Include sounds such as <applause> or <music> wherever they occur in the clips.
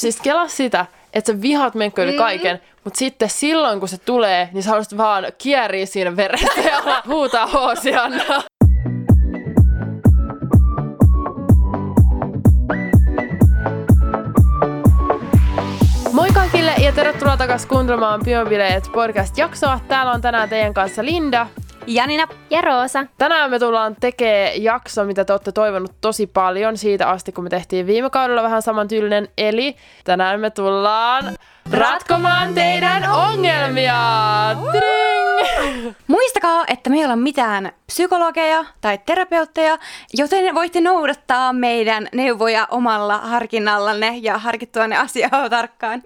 Siis kelaa sitä, että sä vihaat menkko yli mm. kaiken, mutta sitten silloin kun se tulee, niin sä haluaisit vaan kieriä siinä veressä ja <laughs> huutaa hoosianna. Moi kaikille ja tervetuloa takaisin kuuntelemaan Biobileet podcast-jaksoa. Täällä on tänään teidän kanssa Linda. Janina ja Roosa. Tänään me tullaan tekemään jakso, mitä te olette toivonut tosi paljon siitä asti, kun me tehtiin viime kaudella vähän samantyylinen. Eli tänään me tullaan ratkomaan teidän ongelmia! Tring! Muistakaa, että me ei olla mitään psykologeja tai terapeutteja, joten voitte noudattaa meidän neuvoja omalla harkinnallanne ja harkittua ne asiaa tarkkaan.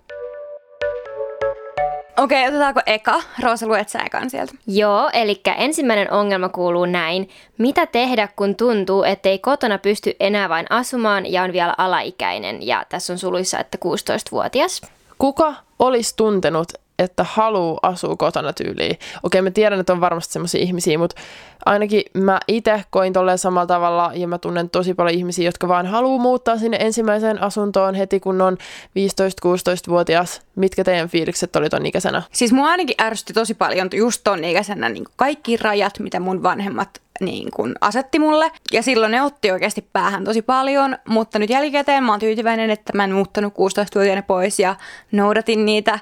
Okei, okay, otetaanko eka? Roosa, luet sä ekan sieltä. Joo, eli ensimmäinen ongelma kuuluu näin. Mitä tehdä, kun tuntuu, ettei kotona pysty enää vain asumaan ja on vielä alaikäinen? Ja tässä on suluissa, että 16-vuotias. Kuka olisi tuntenut, että haluaa asua kotona tyyliin. Okei, mä tiedän, että on varmasti semmoisia ihmisiä, mutta ainakin mä itse koin tolleen samalla tavalla ja mä tunnen tosi paljon ihmisiä, jotka vaan haluaa muuttaa sinne ensimmäiseen asuntoon heti kun on 15-16-vuotias. Mitkä teidän fiilikset oli ton ikäisenä? Siis mua ainakin ärsytti tosi paljon just ton ikäisenä niin kaikki rajat, mitä mun vanhemmat niin kun asetti mulle. Ja silloin ne otti oikeasti päähän tosi paljon, mutta nyt jälkikäteen mä oon tyytyväinen, että mä en muuttanut 16-vuotiaana pois ja noudatin niitä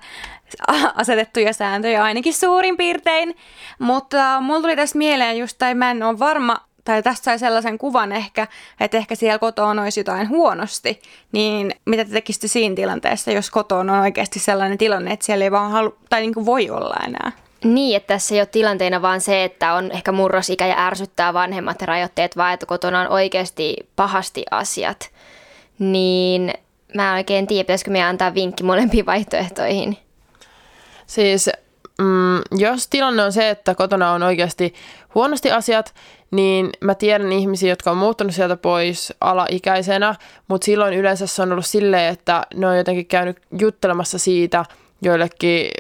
<laughs> asetettuja sääntöjä ainakin suurin piirtein. Mutta mulla tuli tästä mieleen just, tai mä en ole varma, tai tästä sai sellaisen kuvan ehkä, että ehkä siellä kotoon olisi jotain huonosti, niin mitä te tekisitte siinä tilanteessa, jos kotoon on oikeasti sellainen tilanne, että siellä ei vaan halu, tai niin kuin voi olla enää? Niin, että tässä ei ole tilanteena vaan se, että on ehkä murrosikä ja ärsyttää vanhemmat rajoitteet, vaan että kotona on oikeasti pahasti asiat. Niin mä en oikein tiedä, pitäisikö me antaa vinkki molempiin vaihtoehtoihin. Siis mm, jos tilanne on se, että kotona on oikeasti huonosti asiat, niin mä tiedän ihmisiä, jotka on muuttanut sieltä pois alaikäisenä, mutta silloin yleensä se on ollut silleen, että ne on jotenkin käynyt juttelemassa siitä – joillekin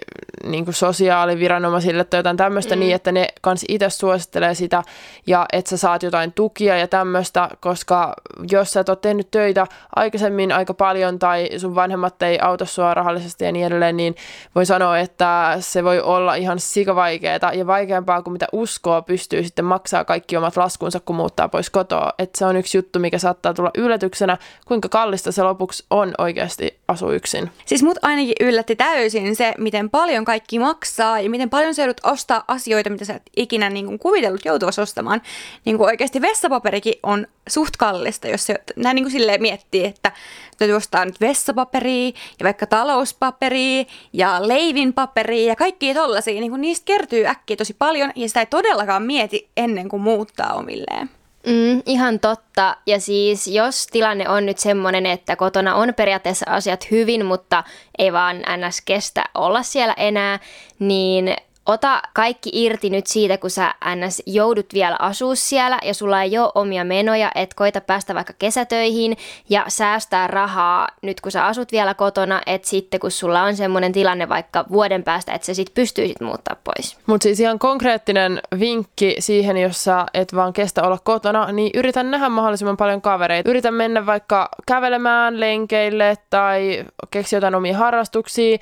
niin kuin sosiaaliviranomaisille tai jotain tämmöistä mm. niin, että ne kans itse suosittelee sitä ja että sä saat jotain tukia ja tämmöistä, koska jos sä et ole tehnyt töitä aikaisemmin aika paljon tai sun vanhemmat ei auta sua rahallisesti ja niin edelleen, niin voi sanoa, että se voi olla ihan sikavaikeeta ja vaikeampaa kuin mitä uskoa pystyy sitten maksaa kaikki omat laskunsa, kun muuttaa pois kotoa. Että se on yksi juttu, mikä saattaa tulla yllätyksenä, kuinka kallista se lopuksi on oikeasti asua yksin. Siis mut ainakin yllätti täysin se, miten paljon kaikki maksaa ja miten paljon sä joudut ostaa asioita, mitä sä et ikinä niin kuin, kuvitellut joutuvasi ostamaan. Niin kuin oikeasti vessapaperikin on suht kallista, jos se näin niin kuin silleen miettii, että täytyy ostaa nyt vessapaperia ja vaikka talouspaperia ja leivinpaperia ja kaikkia tollasia, niin kuin niistä kertyy äkkiä tosi paljon ja sitä ei todellakaan mieti ennen kuin muuttaa omilleen. Mm, ihan totta. Ja siis jos tilanne on nyt semmoinen, että kotona on periaatteessa asiat hyvin, mutta ei vaan ns. kestä olla siellä enää, niin ota kaikki irti nyt siitä, kun sä ns. joudut vielä asua siellä ja sulla ei ole omia menoja, että koita päästä vaikka kesätöihin ja säästää rahaa nyt kun sä asut vielä kotona, että sitten kun sulla on semmoinen tilanne vaikka vuoden päästä, että sä sit pystyisit muuttaa pois. Mutta siis ihan konkreettinen vinkki siihen, jos sä et vaan kestä olla kotona, niin yritän nähdä mahdollisimman paljon kavereita. Yritän mennä vaikka kävelemään lenkeille tai keksiä jotain omia harrastuksia,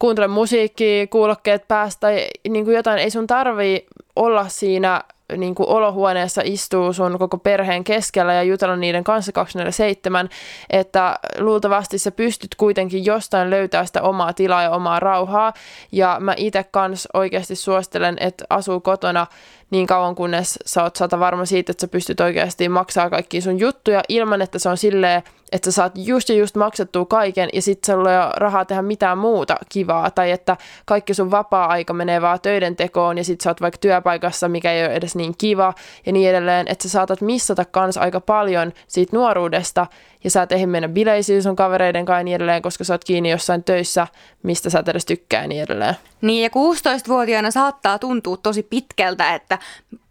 kuuntele musiikkia, kuulokkeet päästä niin kuin jotain. Ei sun tarvii olla siinä niin kuin olohuoneessa istuu sun koko perheen keskellä ja jutella niiden kanssa 247, että luultavasti sä pystyt kuitenkin jostain löytää sitä omaa tilaa ja omaa rauhaa. Ja mä itse kans oikeasti suosittelen, että asuu kotona niin kauan, kunnes sä oot sata varma siitä, että sä pystyt oikeasti maksaa kaikki sun juttuja ilman, että se on silleen, että sä saat just ja just maksettua kaiken ja sit sulla ei ole rahaa tehdä mitään muuta kivaa. Tai että kaikki sun vapaa-aika menee vaan töiden tekoon ja sit sä oot vaikka työpaikassa, mikä ei ole edes niin kiva ja niin edelleen, että sä saatat missata kans aika paljon siitä nuoruudesta ja sä et ehdi mennä bileisiin sun kavereiden kanssa ja niin edelleen, koska sä oot kiinni jossain töissä, mistä sä et edes tykkää ja niin edelleen. Niin ja 16-vuotiaana saattaa tuntua tosi pitkältä, että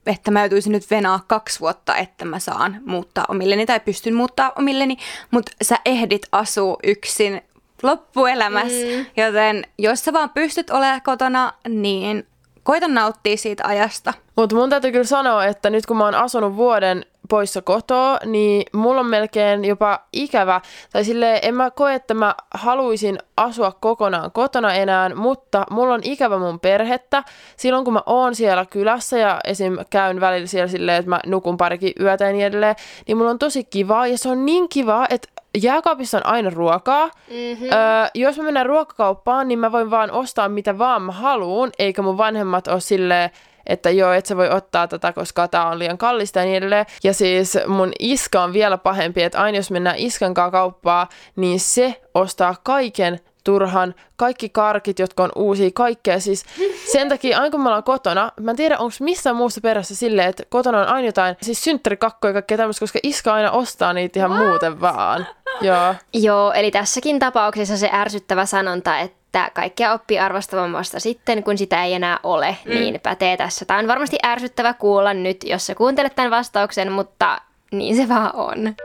että mä joutuisin nyt venaa kaksi vuotta, että mä saan muuttaa omilleni tai pystyn muuttaa omilleni, mutta sä ehdit asua yksin loppuelämässä, mm. joten jos sä vaan pystyt olemaan kotona, niin koita nauttia siitä ajasta. Mutta mun täytyy kyllä sanoa, että nyt kun mä oon asunut vuoden poissa kotoa, niin mulla on melkein jopa ikävä, tai silleen en mä koe, että mä haluaisin asua kokonaan kotona enää, mutta mulla on ikävä mun perhettä. Silloin kun mä oon siellä kylässä ja esim. käyn välillä siellä silleen, että mä nukun parikin yötä ja niin edelleen, niin mulla on tosi kivaa ja se on niin kivaa, että jääkaapissa on aina ruokaa. Mm-hmm. Öö, jos mä menen ruokakauppaan, niin mä voin vaan ostaa mitä vaan mä haluun, eikä mun vanhemmat ole silleen, että joo, et sä voi ottaa tätä, koska tämä on liian kallista ja niin edelleen. Ja siis mun iska on vielä pahempi, että aina jos mennään iskan kanssa kauppaa, niin se ostaa kaiken turhan, kaikki karkit, jotka on uusia, kaikkea. Siis sen takia, aina kun me ollaan kotona, mä en tiedä, onko missään muussa perässä silleen, että kotona on aina jotain, siis synttärikakkoja ja kaikkea tämmöistä, koska iska aina ostaa niitä ihan muuten vaan. Joo. Joo, eli tässäkin tapauksessa se ärsyttävä sanonta, että että kaikkea oppii arvostamaan vasta sitten, kun sitä ei enää ole, mm. niin pätee tässä. Tämä on varmasti ärsyttävä kuulla nyt, jos sä kuuntelet tämän vastauksen, mutta niin se vaan on.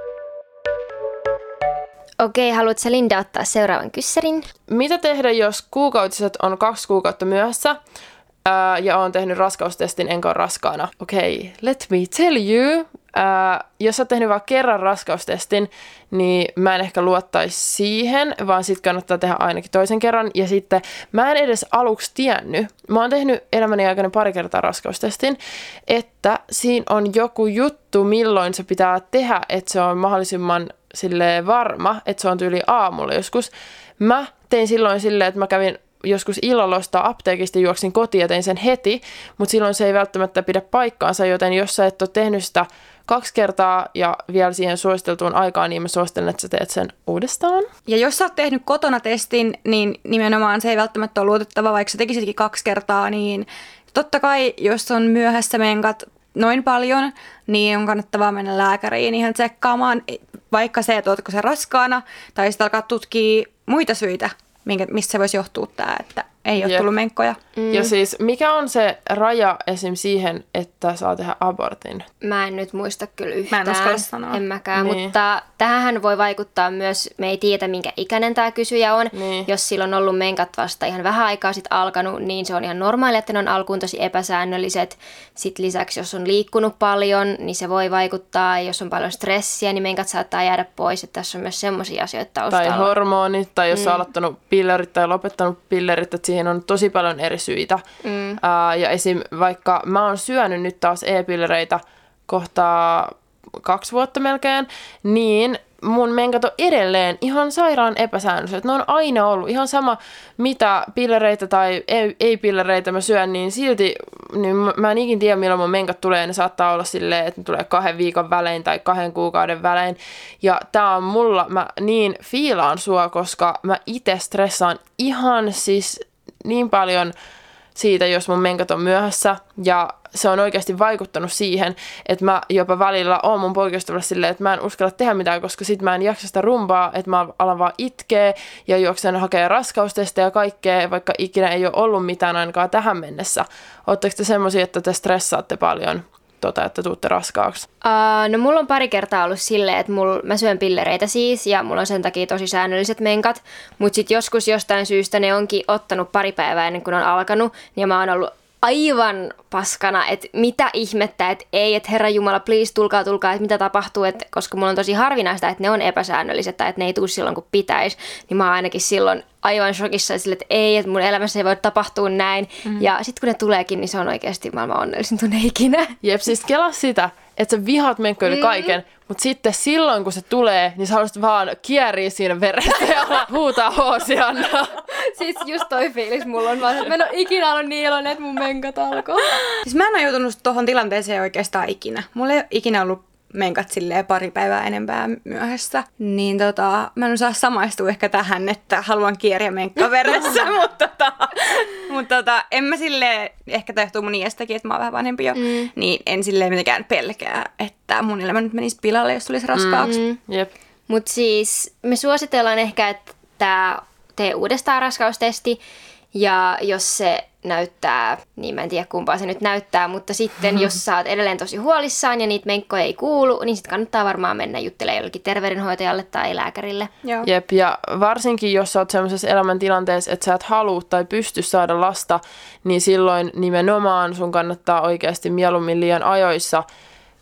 Okei, haluatko Linda ottaa seuraavan kyssärin? Mitä tehdä, jos kuukautiset on kaksi kuukautta myöhässä ää, ja on tehnyt raskaustestin enkä ole raskaana? Okei, okay, let me tell you. Ää, jos olet tehnyt vain kerran raskaustestin, niin mä en ehkä luottaisi siihen, vaan sitten kannattaa tehdä ainakin toisen kerran. Ja sitten mä en edes aluksi tiennyt, mä oon tehnyt elämäni aikana pari kertaa raskaustestin, että siinä on joku juttu, milloin se pitää tehdä, että se on mahdollisimman sille varma, että se on tyyli aamulla joskus. Mä tein silloin silleen, että mä kävin joskus illalla ostaa apteekista juoksin kotiin ja tein sen heti, mutta silloin se ei välttämättä pidä paikkaansa, joten jos sä et ole tehnyt sitä kaksi kertaa ja vielä siihen suositeltuun aikaan, niin mä suosittelen, että sä teet sen uudestaan. Ja jos sä oot tehnyt kotona testin, niin nimenomaan se ei välttämättä ole luotettava, vaikka sä tekisitkin kaksi kertaa, niin totta kai, jos on myöhässä menkat noin paljon, niin on kannattavaa mennä lääkäriin ihan tsekkaamaan, vaikka se, että ootko se raskaana, tai sitten alkaa tutkia muita syitä, minkä, missä voisi johtua tämä, että ei ole Jep. tullut menkkoja. Mm. Ja siis mikä on se raja esim. siihen, että saa tehdä abortin? Mä en nyt muista kyllä yhtään. Mä en uskalla sanoa. En mäkään, niin. mutta tähän voi vaikuttaa myös, me ei tiedä minkä ikäinen tämä kysyjä on. Niin. Jos sillä on ollut menkat vasta ihan vähän aikaa sitten alkanut, niin se on ihan normaali, että ne on alkuun tosi epäsäännölliset. Sitten lisäksi, jos on liikkunut paljon, niin se voi vaikuttaa. Jos on paljon stressiä, niin menkat saattaa jäädä pois. Että tässä on myös semmoisia asioita taustalla. Tai hormonit, tai jos mm. on aloittanut pillerit tai lopettanut pillerit, että siihen on tosi paljon eri syitä. Mm. Uh, ja esim. vaikka mä oon syönyt nyt taas e-pillereitä kohtaa kaksi vuotta melkein, niin mun menkat on edelleen ihan sairaan epäsäännölliset. Ne on aina ollut ihan sama, mitä pillereitä tai ei-pillereitä mä syön, niin silti niin mä en ikin tiedä, milloin mun menkat tulee. Ne saattaa olla silleen, että ne tulee kahden viikon välein tai kahden kuukauden välein. Ja tää on mulla, mä niin fiilaan sua, koska mä itse stressaan ihan siis niin paljon siitä, jos mun menkat on myöhässä. Ja se on oikeasti vaikuttanut siihen, että mä jopa välillä oon mun poikaystävällä silleen, että mä en uskalla tehdä mitään, koska sit mä en jaksa sitä rumpaa, että mä alan vaan itkeä ja juoksen hakea raskaustestejä ja kaikkea, vaikka ikinä ei ole ollut mitään ainakaan tähän mennessä. Oletteko te semmoisia, että te stressaatte paljon tota, että tuutte raskaaksi? Uh, no mulla on pari kertaa ollut silleen, että mul, mä syön pillereitä siis ja mulla on sen takia tosi säännölliset menkat, mutta sitten joskus jostain syystä ne onkin ottanut pari päivää ennen kuin on alkanut ja mä oon ollut aivan paskana, että mitä ihmettä, että ei, että herra Jumala, please, tulkaa, tulkaa, että mitä tapahtuu, että koska mulla on tosi harvinaista, että ne on epäsäännölliset tai että ne ei tule silloin, kun pitäisi, niin mä oon ainakin silloin aivan shokissa sille, että ei, että mun elämässä ei voi tapahtua näin. Mm. Ja sitten kun ne tuleekin, niin se on oikeasti maailman onnellisin tunne ikinä. Jep, siis kelaa sitä, että sä vihaat menkkoille mm. kaiken, mutta sitten silloin, kun se tulee, niin sä haluaisit vaan kieriä siinä veressä ja huutaa hoosianna. <laughs> siis just toi fiilis mulla on vaan, että mä en ole ikinä ollut niin iloinen, että mun menkat alkoi. Siis mä en ole joutunut tuohon tilanteeseen oikeastaan ikinä. Mulla ei ole ikinä ollut menkat silleen pari päivää enempää myöhässä. Niin tota, mä en osaa samaistua ehkä tähän, että haluan kieriä menkka <laughs> veressä, mutta tota, mut tota, en mä silleen, ehkä tahtuu mun iästäkin, että mä oon vähän vanhempi jo, mm. niin en silleen mitenkään pelkää, että mun elämä nyt menisi pilalle, jos tulisi raskaaksi. Mm. Jep. Mut siis me suositellaan ehkä, että tee uudestaan raskaustesti, ja jos se näyttää, niin mä en tiedä kumpaa se nyt näyttää, mutta sitten <laughs> jos sä oot edelleen tosi huolissaan ja niitä menkkoja ei kuulu, niin sitten kannattaa varmaan mennä juttelemaan jollekin terveydenhoitajalle tai lääkärille. Joo. Jep, ja varsinkin jos sä oot sellaisessa elämäntilanteessa, että sä et halua tai pysty saada lasta, niin silloin nimenomaan sun kannattaa oikeasti mieluummin liian ajoissa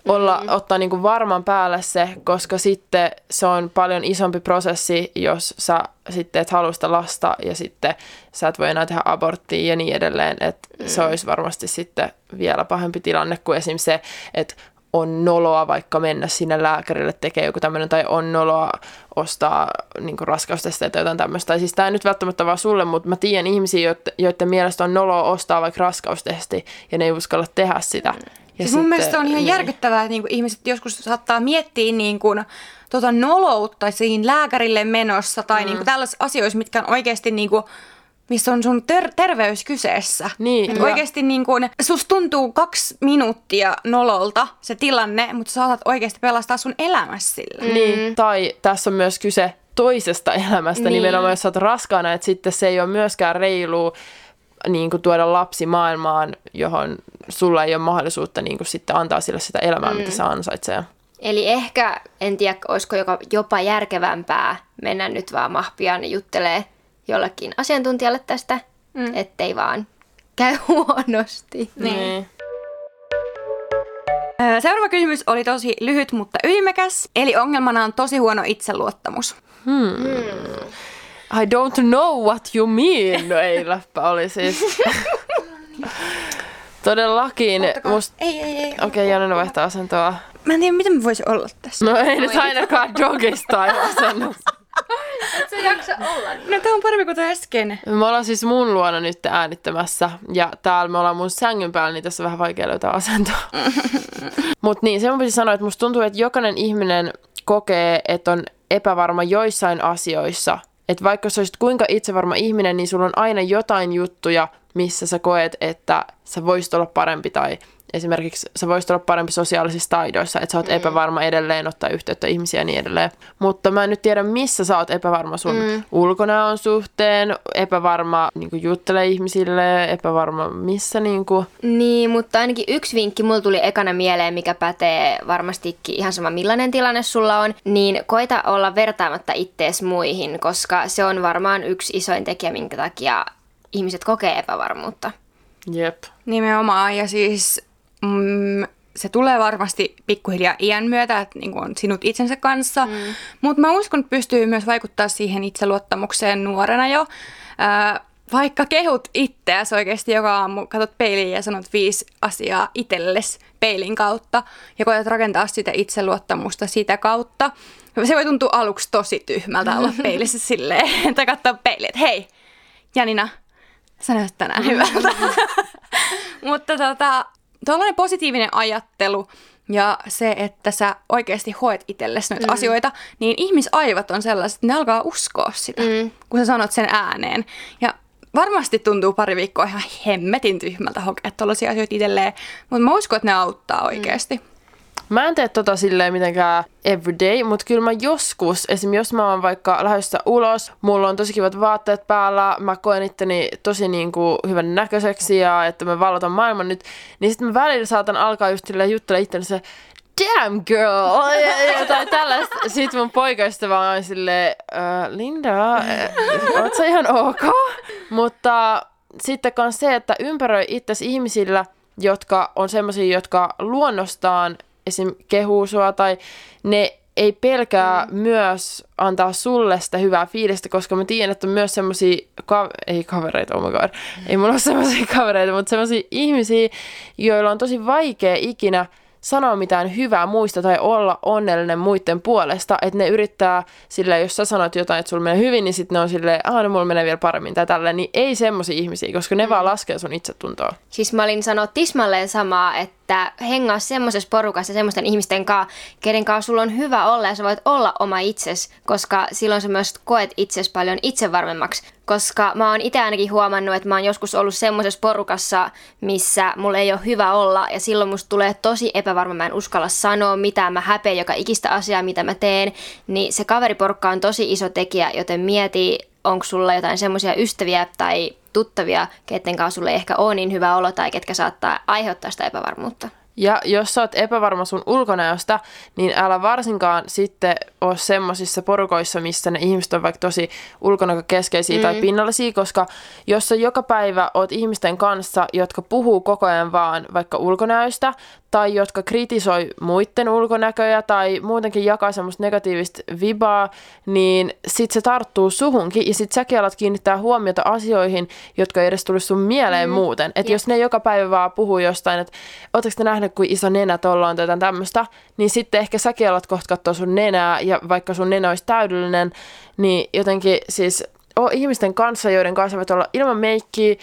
olla, mm. ottaa niinku varman päälle se, koska sitten se on paljon isompi prosessi, jos sä sitten et halua sitä lasta ja sitten sä et voi enää tehdä aborttia ja niin edelleen, että mm. se olisi varmasti sitten vielä pahempi tilanne kuin esim. se, että on noloa vaikka mennä sinne lääkärille tekee joku tämmöinen, tai on noloa ostaa niin raskaustesta tai jotain tämmöistä. Tai siis tämä ei nyt välttämättä vaan sulle, mutta mä tiedän ihmisiä, joiden mielestä on noloa ostaa vaikka raskaustesti, ja ne ei uskalla tehdä sitä. Ja siis sitten, mun mielestä on ihan niin. järkyttävää, että niin kuin ihmiset joskus saattaa miettiä niin kuin, tota noloutta siinä lääkärille menossa tai mm. niin kuin tällaisissa asioissa, mitkä on oikeasti niin kuin, missä on sun ter- terveys kyseessä. Niin, Et oikeasti niin kun, susta tuntuu kaksi minuuttia nololta se tilanne, mutta sä saatat oikeasti pelastaa sun elämässä sillä. Mm. Niin, tai tässä on myös kyse toisesta elämästä niin. nimenomaan, jos sä oot raskaana, että sitten se ei ole myöskään reilu niin kuin tuoda lapsi maailmaan, johon sulla ei ole mahdollisuutta niin kuin sitten antaa sille sitä elämää, mm. mitä se ansaitsee. Eli ehkä, en tiedä, olisiko jopa järkevämpää mennä nyt vaan mahpiaan juttelee jollekin asiantuntijalle tästä, mm. ettei vaan käy <laughs> huonosti. Niin. niin. Seuraava kysymys oli tosi lyhyt, mutta ytimekäs. Eli ongelmana on tosi huono itseluottamus. Hmm. Hmm. I don't know what you mean. No ei läppä oli siis. <laughs> Todellakin. Must... Ei, ei, ei. Okei, okay, Janne vaihtaa asentoa. Mä en tiedä, miten mä voisin olla tässä. No ei nyt ainakaan <laughs> dogista asennossa. Et sä jaksa olla. No tää on parempi kuin tää äsken. Me ollaan siis mun luona nyt äänittämässä. Ja täällä me ollaan mun sängyn päällä, niin tässä on vähän vaikea löytää asentoa. <laughs> Mut niin, se mun piti sanoa, että musta tuntuu, että jokainen ihminen kokee, että on epävarma joissain asioissa. Että vaikka sä olisit kuinka itsevarma ihminen, niin sulla on aina jotain juttuja, missä sä koet, että sä voisit olla parempi tai esimerkiksi sä voisit olla parempi sosiaalisissa taidoissa, että sä oot mm. epävarma edelleen ottaa yhteyttä ihmisiä ja niin edelleen. Mutta mä en nyt tiedä, missä sä oot epävarma sun mm. ulkonäön suhteen, epävarma niin juttele ihmisille, epävarma missä niin kuin. Niin, mutta ainakin yksi vinkki mulla tuli ekana mieleen, mikä pätee varmastikin ihan sama millainen tilanne sulla on, niin koita olla vertaamatta ittees muihin, koska se on varmaan yksi isoin tekijä, minkä takia ihmiset kokee epävarmuutta. Jep. Nimenomaan, ja siis mm, se tulee varmasti pikkuhiljaa iän myötä, että niin on sinut itsensä kanssa, mm. mutta mä uskon, että pystyy myös vaikuttaa siihen itseluottamukseen nuorena jo. Ää, vaikka kehut itseäsi oikeasti joka aamu, katsot peiliin ja sanot viisi asiaa itsellesi peilin kautta ja koetat rakentaa sitä itseluottamusta sitä kautta. Se voi tuntua aluksi tosi tyhmältä olla <laughs> peilissä silleen, <laughs> että katsoa peiliin, että hei, Janina, sä näytät tänään <laughs> hyvältä. Mutta tota, tuollainen positiivinen ajattelu ja se, että sä oikeasti hoet itsellesi noita mm. asioita, niin ihmisaivot on sellaiset, että ne alkaa uskoa sitä, mm. kun sä sanot sen ääneen. Ja varmasti tuntuu pari viikkoa ihan hemmetin tyhmältä hokea tuollaisia asioita itselleen, mutta mä uskon, että ne auttaa oikeasti. Mm. Mä en tee tota silleen mitenkään everyday, mutta kyllä mä joskus, esim. jos mä oon vaikka lähdössä ulos, mulla on tosi kivat vaatteet päällä, mä koen itteni tosi niin kuin hyvän näköiseksi ja että mä valotan maailman nyt, niin sitten mä välillä saatan alkaa just silleen juttele itteni se, damn girl, <laughs> ja jotain tällaista. Sitten mun poikaystävä on silleen, uh, Linda, oot sä ihan ok? Mutta sitten kans se, että ympäröi itsesi ihmisillä, jotka on semmoisia, jotka luonnostaan esim. kehuu sua tai ne ei pelkää mm. myös antaa sulle sitä hyvää fiilistä, koska mä tiedän, että on myös semmoisia, ka- ei kavereita, oh my god, mm. ei mulla ole semmoisia <laughs> kavereita, mutta semmoisia ihmisiä, joilla on tosi vaikea ikinä sanoa mitään hyvää muista tai olla onnellinen muiden puolesta, että ne yrittää sille, jos sä sanot jotain, että sulla menee hyvin, niin sitten ne on silleen, ah, no mulla menee vielä paremmin tai tällä, niin ei semmoisia ihmisiä, koska ne mm. vaan laskee sun itsetuntoa. Siis mä olin sanoa tismalleen samaa, että hengaa semmoisessa porukassa semmoisten ihmisten kanssa, kenen kanssa sulla on hyvä olla ja sä voit olla oma itses, koska silloin sä myös koet itses paljon itsevarmemmaksi. Koska mä oon itse ainakin huomannut, että mä oon joskus ollut semmoisessa porukassa, missä mulla ei ole hyvä olla ja silloin musta tulee tosi epävarma, mä en uskalla sanoa mitään, mä häpeän joka ikistä asiaa, mitä mä teen, niin se kaveriporukka on tosi iso tekijä, joten mieti, onko sulla jotain semmoisia ystäviä tai tuttavia, ketten kanssa sulle ei ehkä ole niin hyvä olo tai ketkä saattaa aiheuttaa sitä epävarmuutta. Ja jos sä oot epävarma sun ulkonäöstä, niin älä varsinkaan sitten ole semmoisissa porukoissa, missä ne ihmiset on vaikka tosi ulkonäkökeskeisiä mm. tai pinnallisia, koska jos sä joka päivä oot ihmisten kanssa, jotka puhuu koko ajan vaan vaikka ulkonäöstä tai jotka kritisoi muiden ulkonäköjä tai muutenkin jakaa semmoista negatiivista vibaa, niin sit se tarttuu suhunkin ja sit säkin alat kiinnittää huomiota asioihin, jotka ei edes tulisi sun mieleen mm. muuten. Että jos ne joka päivä vaan puhuu jostain, että ootteko te nähneet, kuin iso nenä tuolla on tai tämmöistä, niin sitten ehkä säkin alat kohta katsoa sun nenää ja vaikka sun nenä olisi täydellinen, niin jotenkin siis o, ihmisten kanssa, joiden kanssa voit olla ilman meikkiä,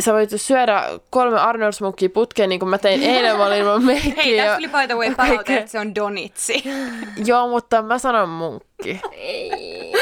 sä voit syödä kolme Arnold Smokea putkeen, niin kuin mä tein eilen, mä olin ilman <laughs> meikkiä. Hei, ja tässä tuli by the way palaute, että se on donitsi. <laughs> Joo, mutta mä sanon munkki. Ei.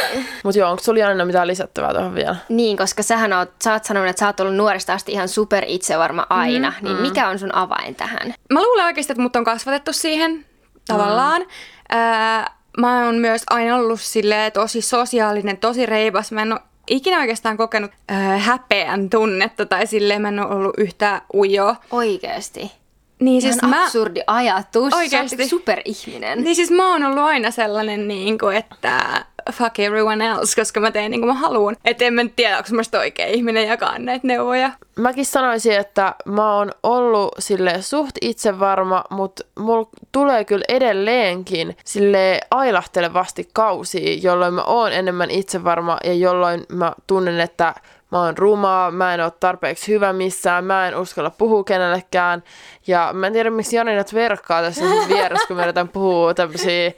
Mut joo, onko sulla Janina mitään lisättävää tuohon vielä? Niin, koska sähän oot, sä oot sanonut, että sä oot ollut nuoresta asti ihan super itsevarma aina. Mm, niin mm. mikä on sun avain tähän? Mä luulen oikeasti, että mut on kasvatettu siihen tavallaan. Mm. Öö, mä oon myös aina ollut silleen tosi sosiaalinen, tosi reipas. Mä en ole ikinä oikeastaan kokenut öö, häpeän tunnetta tai silleen mä en ole ollut yhtään ujo. Oikeesti. Niin Siis mä, absurdi ajatus. Oikeesti. Sä oot superihminen. niin siis mä oon ollut aina sellainen, niin kuin, että fuck everyone else, koska mä teen niin kuin mä haluan. Että en mä tiedä, onko mä oikea ihminen jakaa näitä neuvoja. Mäkin sanoisin, että mä oon ollut sille suht itsevarma, mutta mulla tulee kyllä edelleenkin sille ailahtelevasti kausia, jolloin mä oon enemmän itsevarma ja jolloin mä tunnen, että mä oon rumaa, mä en ole tarpeeksi hyvä missään, mä en uskalla puhua kenellekään. Ja mä en tiedä, miksi Janinat verkkaa tässä vieressä, kun <laughs> mä yritän puhua tämmöisiä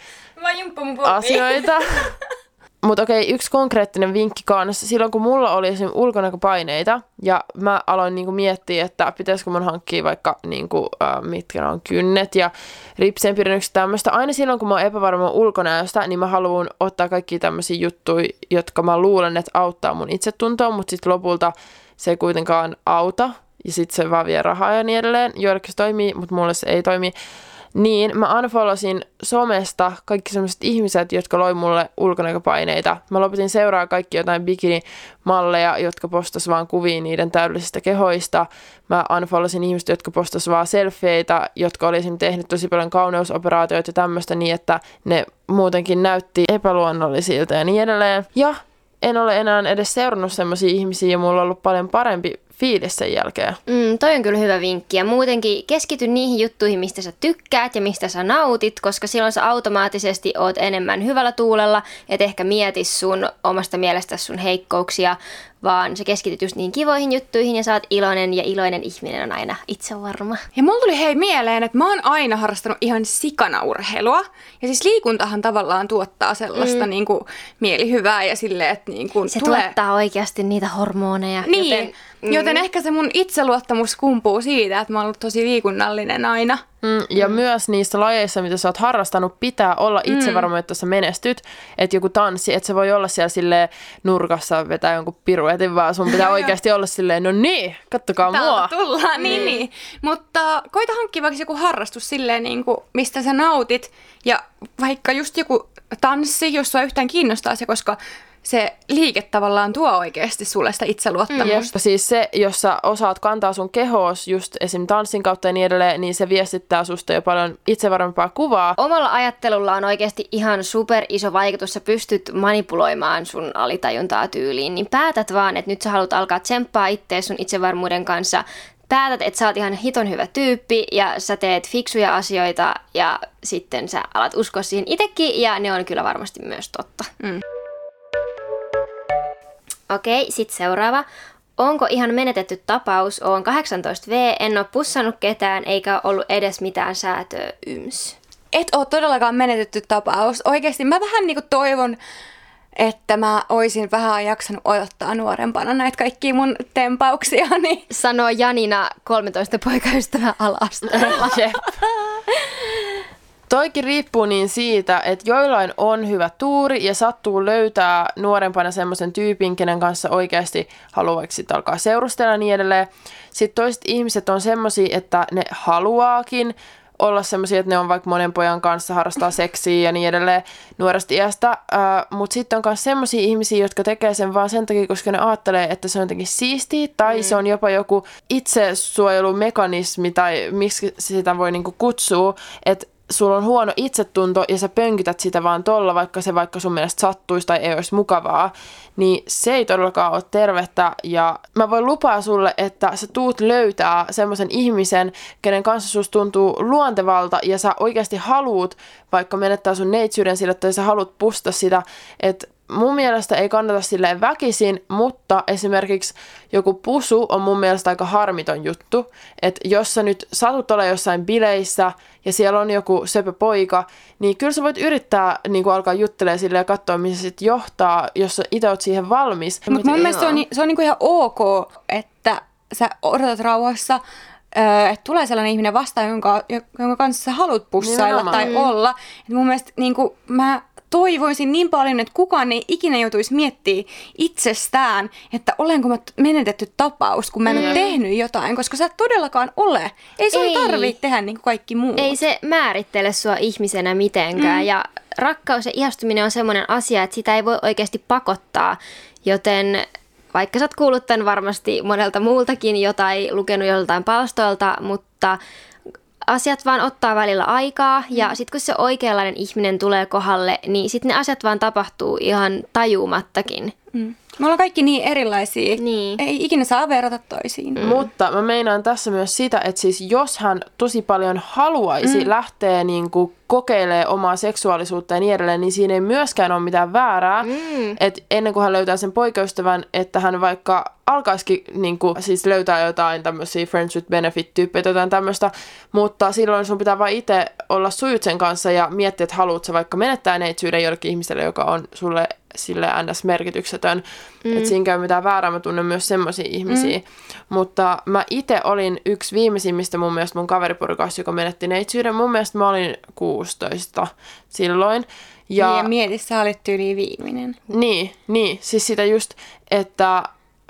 asioita. <laughs> Mutta okei, yksi konkreettinen vinkki kanssa. Silloin kun mulla oli esimerkiksi ulkonäköpaineita ja mä aloin niinku miettiä, että pitäisikö mun hankkia vaikka niinku, äh, mitkä on kynnet ja ripsien pidennykset tämmöistä. Aina silloin kun mä oon epävarma ulkonäöstä, niin mä haluan ottaa kaikki tämmöisiä juttuja, jotka mä luulen, että auttaa mun itsetuntoa, mutta sitten lopulta se ei kuitenkaan auta ja sitten se vaan vie rahaa ja niin edelleen. Joillekin se toimii, mutta mulle se ei toimi. Niin, mä unfollosin somesta kaikki sellaiset ihmiset, jotka loi mulle ulkonäköpaineita. Mä lopetin seuraa kaikki jotain bikinimalleja, jotka postas vaan kuvia niiden täydellisistä kehoista. Mä unfollosin ihmiset, jotka postas vaan selfieitä, jotka oli esimerkiksi tehnyt tosi paljon kauneusoperaatioita ja tämmöistä niin, että ne muutenkin näytti epäluonnollisilta ja niin edelleen. Ja en ole enää edes seurannut semmoisia ihmisiä ja mulla on ollut paljon parempi fiilis sen jälkeen. Mm, toi on kyllä hyvä vinkki. Ja muutenkin keskity niihin juttuihin, mistä sä tykkäät ja mistä sä nautit, koska silloin sä automaattisesti oot enemmän hyvällä tuulella, et ehkä mieti sun omasta mielestäsi sun heikkouksia, vaan sä keskityt just niin kivoihin juttuihin ja sä oot iloinen ja iloinen ihminen on aina itsevarma. Ja mulla tuli hei mieleen, että mä oon aina harrastanut ihan sikana urheilua. Ja siis liikuntahan tavallaan tuottaa sellaista mm. niin kuin, mielihyvää ja silleen, että niin kuin, Se tulee... tuottaa oikeasti niitä hormoneja. Niin, Joten, joten, joten ehkä se mun itseluottamus kumpuu siitä, että mä oon ollut tosi liikunnallinen aina. Mm, ja mm. myös niissä lajeissa, mitä sä oot harrastanut, pitää olla itsevarma, mm. että sä menestyt. Että joku tanssi, että se voi olla siellä sille nurkassa vetää jonkun piruetin, vaan sun pitää <laughs> oikeasti olla silleen, no niin, kattokaa Täältä mua. tullaan, niin, niin. Mutta koita hankkia vaikka joku harrastus silleen, niin kuin, mistä sä nautit. Ja vaikka just joku tanssi, jos sua yhtään kiinnostaa se, koska se liike tavallaan tuo oikeasti sulle sitä itseluottamusta. Mm. Siis se, jos sä osaat kantaa sun kehoos just esim. tanssin kautta ja niin edelleen, niin se viestittää susta jo paljon itsevarmempaa kuvaa. Omalla ajattelulla on oikeasti ihan super iso vaikutus. Sä pystyt manipuloimaan sun alitajuntaa tyyliin, niin päätät vaan, että nyt sä haluat alkaa tsemppaa itseä sun itsevarmuuden kanssa. Päätät, että sä oot ihan hiton hyvä tyyppi ja sä teet fiksuja asioita ja sitten sä alat uskoa siihen itekin ja ne on kyllä varmasti myös totta. Mm. Okei, sitten seuraava. Onko ihan menetetty tapaus? Oon 18V, en ole pussannut ketään eikä ollut edes mitään säätöä yms. Et oo todellakaan menetetty tapaus. Oikeasti mä vähän niinku toivon, että mä oisin vähän jaksanut odottaa nuorempana näitä kaikkia mun tempauksia. <laughs> Niin. Sanoo Janina, 13 poikaystävä ala-asteella. <laughs> Toikin riippuu niin siitä, että joillain on hyvä tuuri ja sattuu löytää nuorempana semmoisen tyypin, kenen kanssa oikeasti haluaisi alkaa seurustella ja niin edelleen. Sitten toiset ihmiset on semmoisia, että ne haluaakin olla semmoisia, että ne on vaikka monen pojan kanssa, harrastaa seksiä ja niin edelleen nuoresta iästä. Mutta sitten on myös semmoisia ihmisiä, jotka tekee sen vaan sen takia, koska ne ajattelee, että se on jotenkin siistiä tai mm. se on jopa joku itsesuojelumekanismi tai miksi sitä voi niinku kutsua, että sulla on huono itsetunto ja sä pönkytät sitä vaan tolla, vaikka se vaikka sun mielestä sattuisi tai ei olisi mukavaa, niin se ei todellakaan ole tervettä. Ja mä voin lupaa sulle, että sä tuut löytää semmoisen ihmisen, kenen kanssa susta tuntuu luontevalta ja sä oikeasti haluut vaikka menettää sun neitsyyden sille tai sä haluat pusta sitä, että mun mielestä ei kannata silleen väkisin, mutta esimerkiksi joku pusu on mun mielestä aika harmiton juttu. Että jos sä nyt satut olla jossain bileissä ja siellä on joku söpö poika, niin kyllä sä voit yrittää niin kuin alkaa juttelemaan sille ja katsoa, missä se sitten johtaa, jos sä itse oot siihen valmis. Mutta mun mielestä se on, se on niin kuin ihan ok, että sä odotat rauhassa, että tulee sellainen ihminen vastaan, jonka, jonka kanssa sä haluat pussailla Nimenomaan. tai olla. Et mun mielestä niin kuin, mä toivoisin niin paljon, että kukaan ei ikinä joutuisi miettimään itsestään, että olenko mä menetetty tapaus, kun mä en mm. ole tehnyt jotain, koska sä et todellakaan ole. Ei sun tarvitse tehdä niin kuin kaikki muut. Ei se määrittele sua ihmisenä mitenkään. Mm. Ja rakkaus ja ihastuminen on semmoinen asia, että sitä ei voi oikeasti pakottaa. Joten vaikka sä oot kuullut tämän varmasti monelta muultakin jotain, lukenut joltain palstoilta, mutta asiat vaan ottaa välillä aikaa ja mm. sitten kun se oikeanlainen ihminen tulee kohdalle, niin sitten ne asiat vaan tapahtuu ihan tajumattakin. Mm. Me ollaan kaikki niin erilaisia. Niin. Ei ikinä saa verrata toisiin. Mm. Mutta mä meinaan tässä myös sitä, että siis jos hän tosi paljon haluaisi mm. lähteä niin kuin kokeilee omaa seksuaalisuutta ja niin edelleen, niin siinä ei myöskään ole mitään väärää. Mm. Että ennen kuin hän löytää sen poikaystävän, että hän vaikka alkaisikin niin kuin, siis löytää jotain tämmöisiä friends with benefit-tyyppejä, jotain tämmöistä, mutta silloin sun pitää vain itse olla sujut sen kanssa ja miettiä, että haluat vaikka menettää neitsyyden jollekin ihmiselle, joka on sulle sille ns-merkityksetön. Mm. Että siinä käy mitään väärää, mä tunnen myös semmoisia ihmisiä. Mm. Mutta mä itse olin yksi viimeisimmistä mun mielestä mun kaveriporukassa, joka menetti neitsyyden. Mun mielestä mä olin 16 silloin. Ja, niin, ja mieti, sä olit tyyli viimeinen. Niin, niin, siis sitä just, että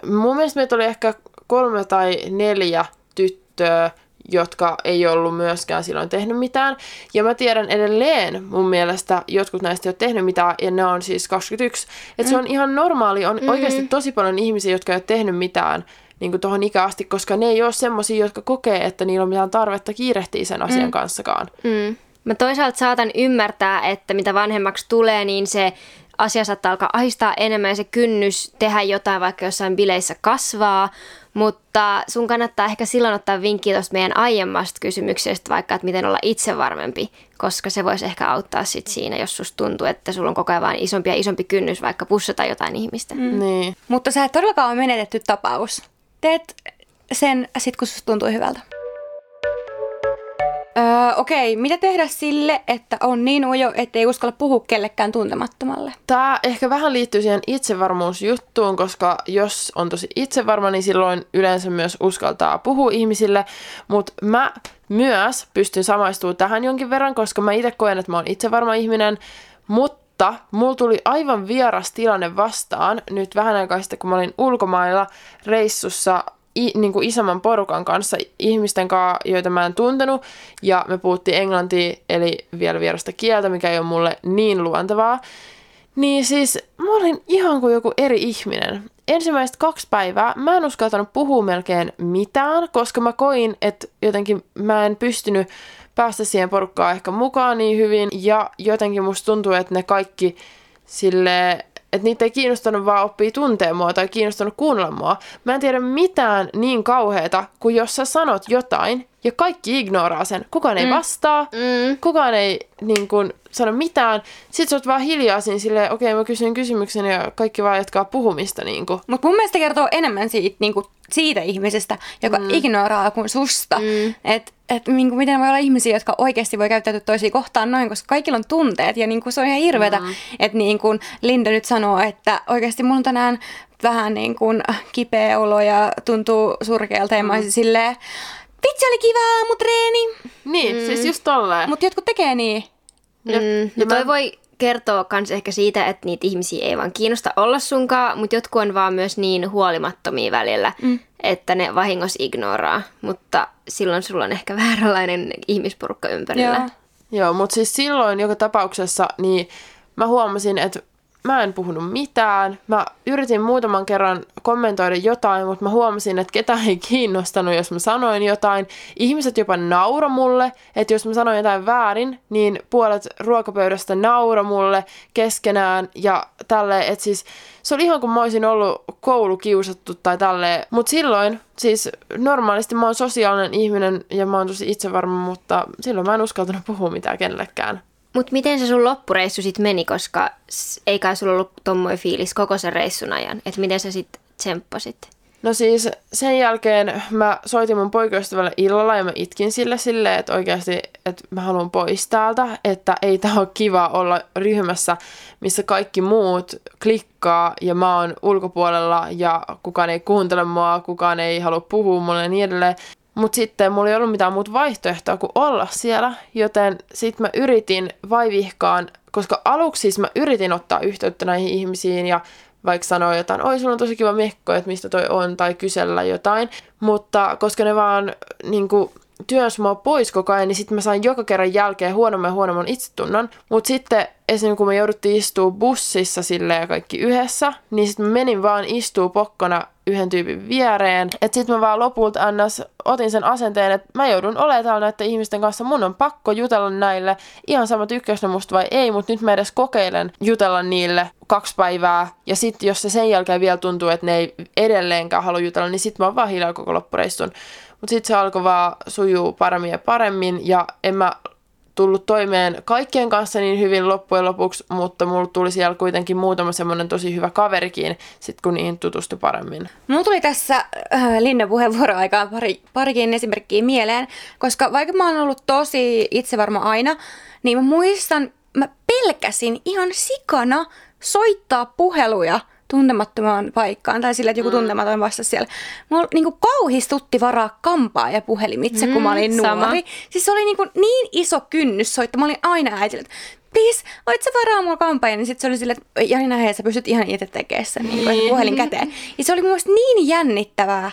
mun mielestä meitä oli ehkä kolme tai neljä tyttöä, jotka ei ollut myöskään silloin tehnyt mitään. Ja mä tiedän edelleen mun mielestä jotkut näistä ei ole tehnyt mitään, ja ne on siis 21. Että mm. se on ihan normaali, on mm-hmm. oikeasti tosi paljon ihmisiä, jotka ei ole tehnyt mitään niin kuin tuohon ikäasti, koska ne ei ole semmoisia, jotka kokee, että niillä on mitään tarvetta kiirehtiä sen asian mm. kanssakaan. Mm. Mä toisaalta saatan ymmärtää, että mitä vanhemmaksi tulee, niin se asia saattaa alkaa ahistaa enemmän ja se kynnys tehdä jotain vaikka jossain bileissä kasvaa, mutta sun kannattaa ehkä silloin ottaa vinkkiä tuosta meidän aiemmasta kysymyksestä, vaikka että miten olla itse varmempi, koska se voisi ehkä auttaa sit siinä, jos susta tuntuu, että sulla on koko ajan isompi ja isompi kynnys vaikka pussata jotain ihmistä. Mm. Niin. Mutta sä et todellakaan ole menetetty tapaus. Teet sen sit, kun susta tuntuu hyvältä. Öö, okei, mitä tehdä sille, että on niin ujo, ettei uskalla puhua kellekään tuntemattomalle? Tämä ehkä vähän liittyy siihen itsevarmuusjuttuun, koska jos on tosi itsevarma, niin silloin yleensä myös uskaltaa puhua ihmisille. Mutta mä myös pystyn samaistumaan tähän jonkin verran, koska mä itse koen, että mä oon itsevarma ihminen, mutta mulla tuli aivan vieras tilanne vastaan nyt vähän aikaa sitten, kun mä olin ulkomailla reissussa i, niin kuin isomman porukan kanssa, ihmisten kanssa, joita mä en tuntenut, ja me puhuttiin englantia, eli vielä vierasta kieltä, mikä ei ole mulle niin luontevaa. Niin siis mä olin ihan kuin joku eri ihminen. Ensimmäiset kaksi päivää mä en uskaltanut puhua melkein mitään, koska mä koin, että jotenkin mä en pystynyt päästä siihen porukkaan ehkä mukaan niin hyvin, ja jotenkin musta tuntuu, että ne kaikki sille että niitä ei kiinnostanut vaan oppia tuntea mua tai kiinnostanut kuunnella mua. Mä en tiedä mitään niin kauheeta, kuin jos sä sanot jotain ja kaikki ignoraa sen. Kukaan ei mm. vastaa, mm. kukaan ei niin kun, sano mitään. Sitten sä oot vaan hiljaa siinä silleen, okei okay, mä kysyn kysymyksen ja kaikki vaan jatkaa puhumista. Niin Mutta mun mielestä kertoo enemmän siitä, niin kuin, siitä ihmisestä, joka mm. ignoraa kuin susta. Mm. Että et, niin miten voi olla ihmisiä, jotka oikeasti voi käyttäytyä toisia kohtaan noin, koska kaikilla on tunteet ja niin kuin, se on ihan hirvetä, mm. että niin kuin Linda nyt sanoo, että oikeasti mulla on tänään vähän niin kuin kipeä olo ja tuntuu surkealta ja mm. mä olisin silleen, vitsi oli kiva aamutreeni. Niin, mm. siis just tolleen. Mutta jotkut tekee niin. Mm. Ja, ja toi mä... voi kertoo kans ehkä siitä, että niitä ihmisiä ei vaan kiinnosta olla sunkaan, mutta jotkut on vaan myös niin huolimattomia välillä, mm. että ne vahingossa ignoraa. Mutta silloin sulla on ehkä <laughs> vääränlainen ihmisporukka ympärillä. Joo, Joo mutta siis silloin joka tapauksessa niin mä huomasin, että mä en puhunut mitään. Mä yritin muutaman kerran kommentoida jotain, mutta mä huomasin, että ketään ei kiinnostanut, jos mä sanoin jotain. Ihmiset jopa nauro mulle, että jos mä sanoin jotain väärin, niin puolet ruokapöydästä nauro mulle keskenään ja tälleen, että siis se oli ihan kuin mä olisin ollut koulukiusattu tai tälleen. Mutta silloin, siis normaalisti mä oon sosiaalinen ihminen ja mä oon tosi itsevarma, mutta silloin mä en uskaltanut puhua mitään kenellekään. Mutta miten se sun loppureissu sitten meni, koska ei kai sulla ollut tommoinen fiilis koko sen reissun ajan, että miten sä sitten tsemppasit? No siis sen jälkeen mä soitin mun poikaystävälle illalla ja mä itkin sille silleen, että oikeasti, että mä haluan pois täältä, että ei tää ole kiva olla ryhmässä, missä kaikki muut klikkaa ja mä oon ulkopuolella ja kukaan ei kuuntele mua, kukaan ei halua puhua mulle ja niin edelleen. Mutta sitten mulla ei ollut mitään muuta vaihtoehtoa kuin olla siellä, joten sitten mä yritin vaivihkaan, koska aluksi siis mä yritin ottaa yhteyttä näihin ihmisiin ja vaikka sanoa jotain, oi sulla on tosi kiva mekko, että mistä toi on, tai kysellä jotain. Mutta koska ne vaan niin kuin, työns mua pois koko ajan, niin sitten mä sain joka kerran jälkeen huonomman ja huonomman itsetunnon. Mutta sitten esimerkiksi kun me jouduttiin istua bussissa silleen kaikki yhdessä, niin sitten mä menin vaan istuu pokkona yhden tyypin viereen. Että sitten mä vaan lopulta ns. otin sen asenteen, että mä joudun olemaan täällä näiden ihmisten kanssa. Mun on pakko jutella näille. Ihan sama tykkäys musta vai ei, mutta nyt mä edes kokeilen jutella niille kaksi päivää. Ja sitten jos se sen jälkeen vielä tuntuu, että ne ei edelleenkään halua jutella, niin sitten mä oon vaan hiljaa koko loppureissun. Mutta sitten se alkoi vaan sujuu paremmin ja paremmin ja en mä tullut toimeen kaikkien kanssa niin hyvin loppujen lopuksi, mutta mulla tuli siellä kuitenkin muutama semmoinen tosi hyvä kaverikin, sit kun niihin tutustui paremmin. Mulla tuli tässä äh, Linnan puheenvuoroaikaan pari, parikin esimerkkiä mieleen, koska vaikka mä oon ollut tosi itsevarma aina, niin mä muistan, mä pelkäsin ihan sikana soittaa puheluja tuntemattomaan paikkaan tai sillä, että joku mm. tuntematon vasta siellä. Mulla niin kuin, kauhistutti varaa kampaa ja puhelimitse, mm, kun mä olin sama. nuori. Siis se oli niin, kuin, niin iso kynnys soittaa. Mä olin aina äitille, että please, voit sä varaa mulla kampaa? Ja niin sitten se oli silleen, että Janina, hei, sä pystyt ihan itse tekemään sen niin kuin, puhelin käteen. Ja se oli mun mielestä niin jännittävää,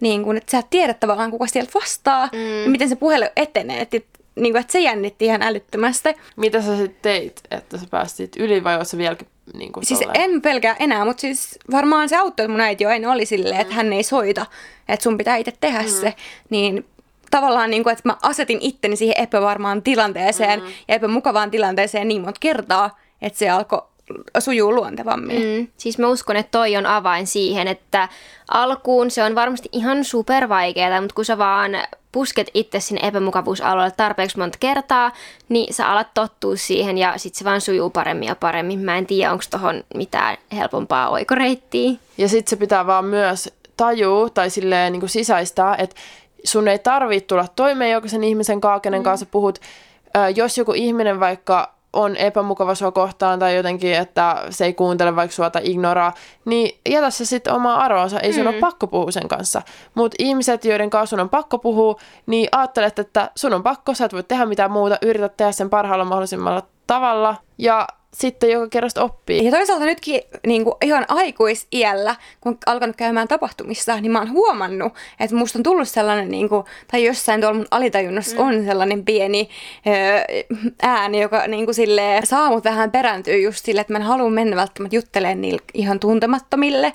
niin kuin, että sä et tiedä tavallaan, kuka sieltä vastaa mm. ja miten se puhelu etenee. Että, niin kuin, että se jännitti ihan älyttömästi. Mitä sä sitten teit, että sä päästit yli vai oot sä vieläkin niin kuin Siis tolleen. en pelkää enää, mutta siis varmaan se auttoi, että mun äiti jo ennen oli silleen, että hän ei soita, että sun pitää itse tehdä mm. se. Niin tavallaan, niin kuin, että mä asetin itteni siihen epävarmaan tilanteeseen mm. ja epämukavaan tilanteeseen niin monta kertaa, että se alkoi sujuu luontevammin. Mm. Siis mä uskon, että toi on avain siihen, että alkuun se on varmasti ihan super vaikeaa, mutta kun sä vaan pusket itse sinne epämukavuusalueelle tarpeeksi monta kertaa, niin sä alat tottua siihen ja sit se vaan sujuu paremmin ja paremmin. Mä en tiedä, onko tohon mitään helpompaa oikoreittiä. Ja sit se pitää vaan myös tajua tai silleen niin kuin sisäistää, että sun ei tarvitse tulla toimeen jokaisen ihmisen kanssa, kenen mm. kanssa puhut. Jos joku ihminen vaikka on epämukava sua kohtaan tai jotenkin, että se ei kuuntele vaikka sua tai ignoraa, niin jätä se sitten omaa arvoonsa. Ei sun mm. ole pakko puhua sen kanssa. Mutta ihmiset, joiden kanssa sun on pakko puhua, niin ajattelet, että sun on pakko, sä et voi tehdä mitään muuta, yritä tehdä sen parhaalla mahdollisimmalla tavalla. Ja sitten joka kerrasta oppii. Ja toisaalta nytkin niin kuin ihan aikuisiällä, kun alkanut käymään tapahtumissa, niin mä oon huomannut, että musta on tullut sellainen, niin kuin, tai jossain tuolla mun alitajunnassa mm. on sellainen pieni ö, ääni, joka niin kuin silleen, saa mut vähän perääntyä just sille, että mä en halua mennä välttämättä juttelemaan niille ihan tuntemattomille,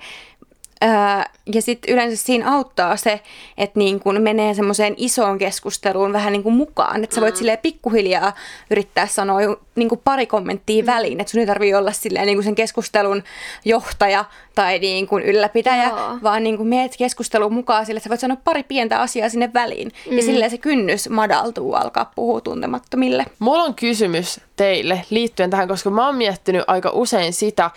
ja sitten yleensä siinä auttaa se, että niin kun menee semmoiseen isoon keskusteluun vähän niin kuin mukaan. Että sä voit mm. silleen pikkuhiljaa yrittää sanoa niin kuin pari kommenttia mm. väliin. Että sun ei tarvitse olla silleen niin kuin sen keskustelun johtaja tai niin kuin ylläpitäjä, Joo. vaan niin kuin meet keskustelun mukaan sille, että sä voit sanoa pari pientä asiaa sinne väliin. Mm. Ja silleen se kynnys madaltuu alkaa puhua tuntemattomille. Mulla on kysymys teille liittyen tähän, koska mä oon miettinyt aika usein sitä,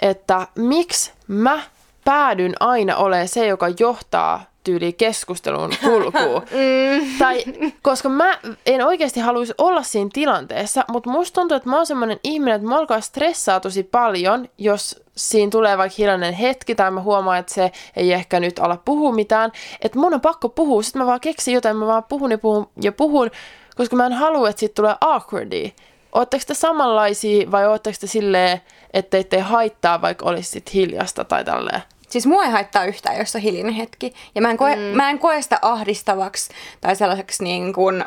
että miksi mä päädyn aina olemaan se, joka johtaa tyyli keskustelun kulkuun. <laughs> mm. Tai, koska mä en oikeasti haluaisi olla siinä tilanteessa, mutta musta tuntuu, että mä oon semmoinen ihminen, että mä alkaa stressaa tosi paljon, jos siinä tulee vaikka hiljainen hetki tai mä huomaan, että se ei ehkä nyt ala puhua mitään. Että mun on pakko puhua, sitten mä vaan keksin jotain, mä vaan puhun ja puhun ja puhun, koska mä en halua, että siitä tulee awkwardia. Ootteko te samanlaisia vai ootteko te silleen, että ei haittaa, vaikka olisi sit hiljasta tai tälleen? Siis mua ei haittaa yhtään, jos on hiljainen hetki. Ja mä en koe, mm. mä en koe sitä ahdistavaksi tai sellaiseksi niin kuin,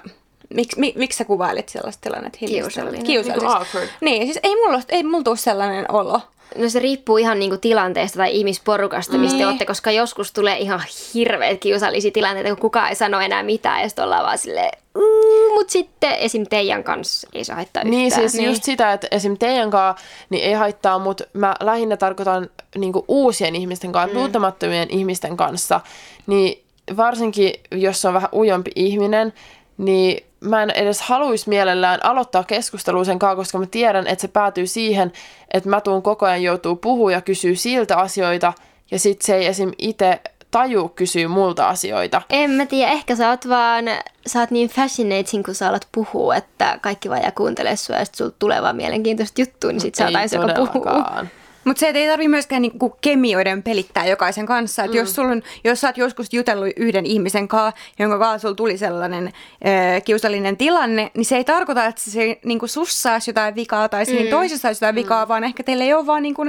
miksi, mi, miksi sä kuvailit sellaista tilannetta Kiusallinen. Kiusallista. Niin, niin siis ei mulla, ei mulla tule sellainen olo. No se riippuu ihan niinku tilanteesta tai ihmisporukasta, mistä Niin. te olette, koska joskus tulee ihan hirveät kiusallisia tilanteita, kun kukaan ei sano enää mitään ja sitten ollaan vaan silleen, mm, mutta sitten esim. teidän kanssa ei saa haittaa yhtään. Niin siis niin. just sitä, että esim. teidän kanssa niin ei haittaa, mutta mä lähinnä tarkoitan niinku uusien ihmisten kanssa, mm. tuntemattomien ihmisten kanssa, niin varsinkin jos on vähän ujompi ihminen, niin mä en edes haluaisi mielellään aloittaa keskustelua sen kanssa, koska mä tiedän, että se päätyy siihen, että mä tuun koko ajan joutuu puhua ja kysyä siltä asioita, ja sit se ei esim. itse taju kysyä multa asioita. En mä tiedä, ehkä sä oot vaan, sä oot niin fascinating, kun sä alat puhua, että kaikki vaan jää kuuntelemaan sua ja sit sulta tulee vaan mielenkiintoista juttua, niin sit sä oot aina joka puhuu. Mutta se, ei tarvi myöskään niinku kemioiden pelittää jokaisen kanssa. Et mm. jos, sul on, jos sä oot joskus jutellut yhden ihmisen kanssa, jonka kanssa sulla tuli sellainen ö, kiusallinen tilanne, niin se ei tarkoita, että se niinku sussa olisi jotain vikaa tai siinä mm. toisessa olisi jotain vikaa, vaan ehkä teillä ei ole vaan niinku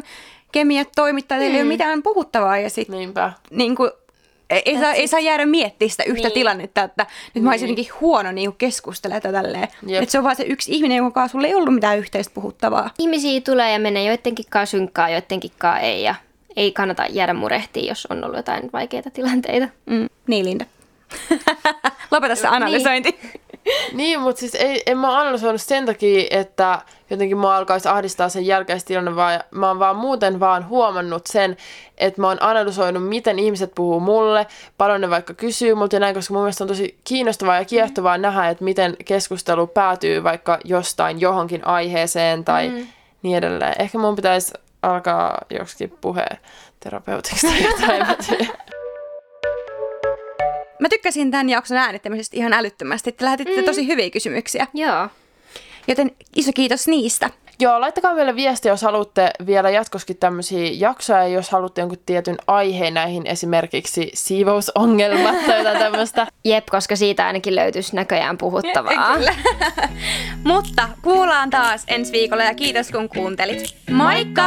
kemiat toimittaa, teillä ei ole mitään puhuttavaa ja sitten Niinpä. niinku, ei, saa, ei saa jäädä miettimään sitä yhtä Niin. tilannetta, että nyt mä olisin jotenkin huono niin keskustella tätä tälleen. Jep. Että se on vaan se yksi ihminen, jonka kanssa sulla ei ollut mitään yhteistä puhuttavaa. Ihmisiä tulee ja menee joidenkin kanssa synkkaa, joidenkin kanssa ei ja ei kannata jäädä murehtiin, jos on ollut jotain vaikeita tilanteita. Mm, niin, Linda. <laughs> Lopeta se analysointi. Niin, <laughs> mutta siis ei, en mä analysoinut sen takia, että jotenkin mua alkaisi ahdistaa sen jälkeistilanne, vaan mä oon vaan muuten vaan huomannut sen, että mä oon analysoinut, miten ihmiset puhuu mulle, paljon ne vaikka kysyy multa ja näin, koska mun mielestä on tosi kiinnostavaa ja kiehtovaa mm. nähdä, että miten keskustelu päätyy vaikka jostain johonkin aiheeseen tai mm. niin edelleen. Ehkä mun pitäisi alkaa joksikin puheterapeutiksi tai jotain. <laughs> mä tykkäsin tämän jakson äänittämisestä ihan älyttömästi. Te lähetitte mm. tosi hyviä kysymyksiä, Joo. joten iso kiitos niistä. Joo, laittakaa meille viestiä, jos haluatte vielä jatkoskin tämmöisiä jaksoja, jos haluatte jonkun tietyn aiheen näihin esimerkiksi siivousongelmat tai jotain <laughs> tämmöistä. Jep, koska siitä ainakin löytyisi näköjään puhuttavaa. Kyllä. <laughs> Mutta kuullaan taas ensi viikolla ja kiitos kun kuuntelit. Moikka!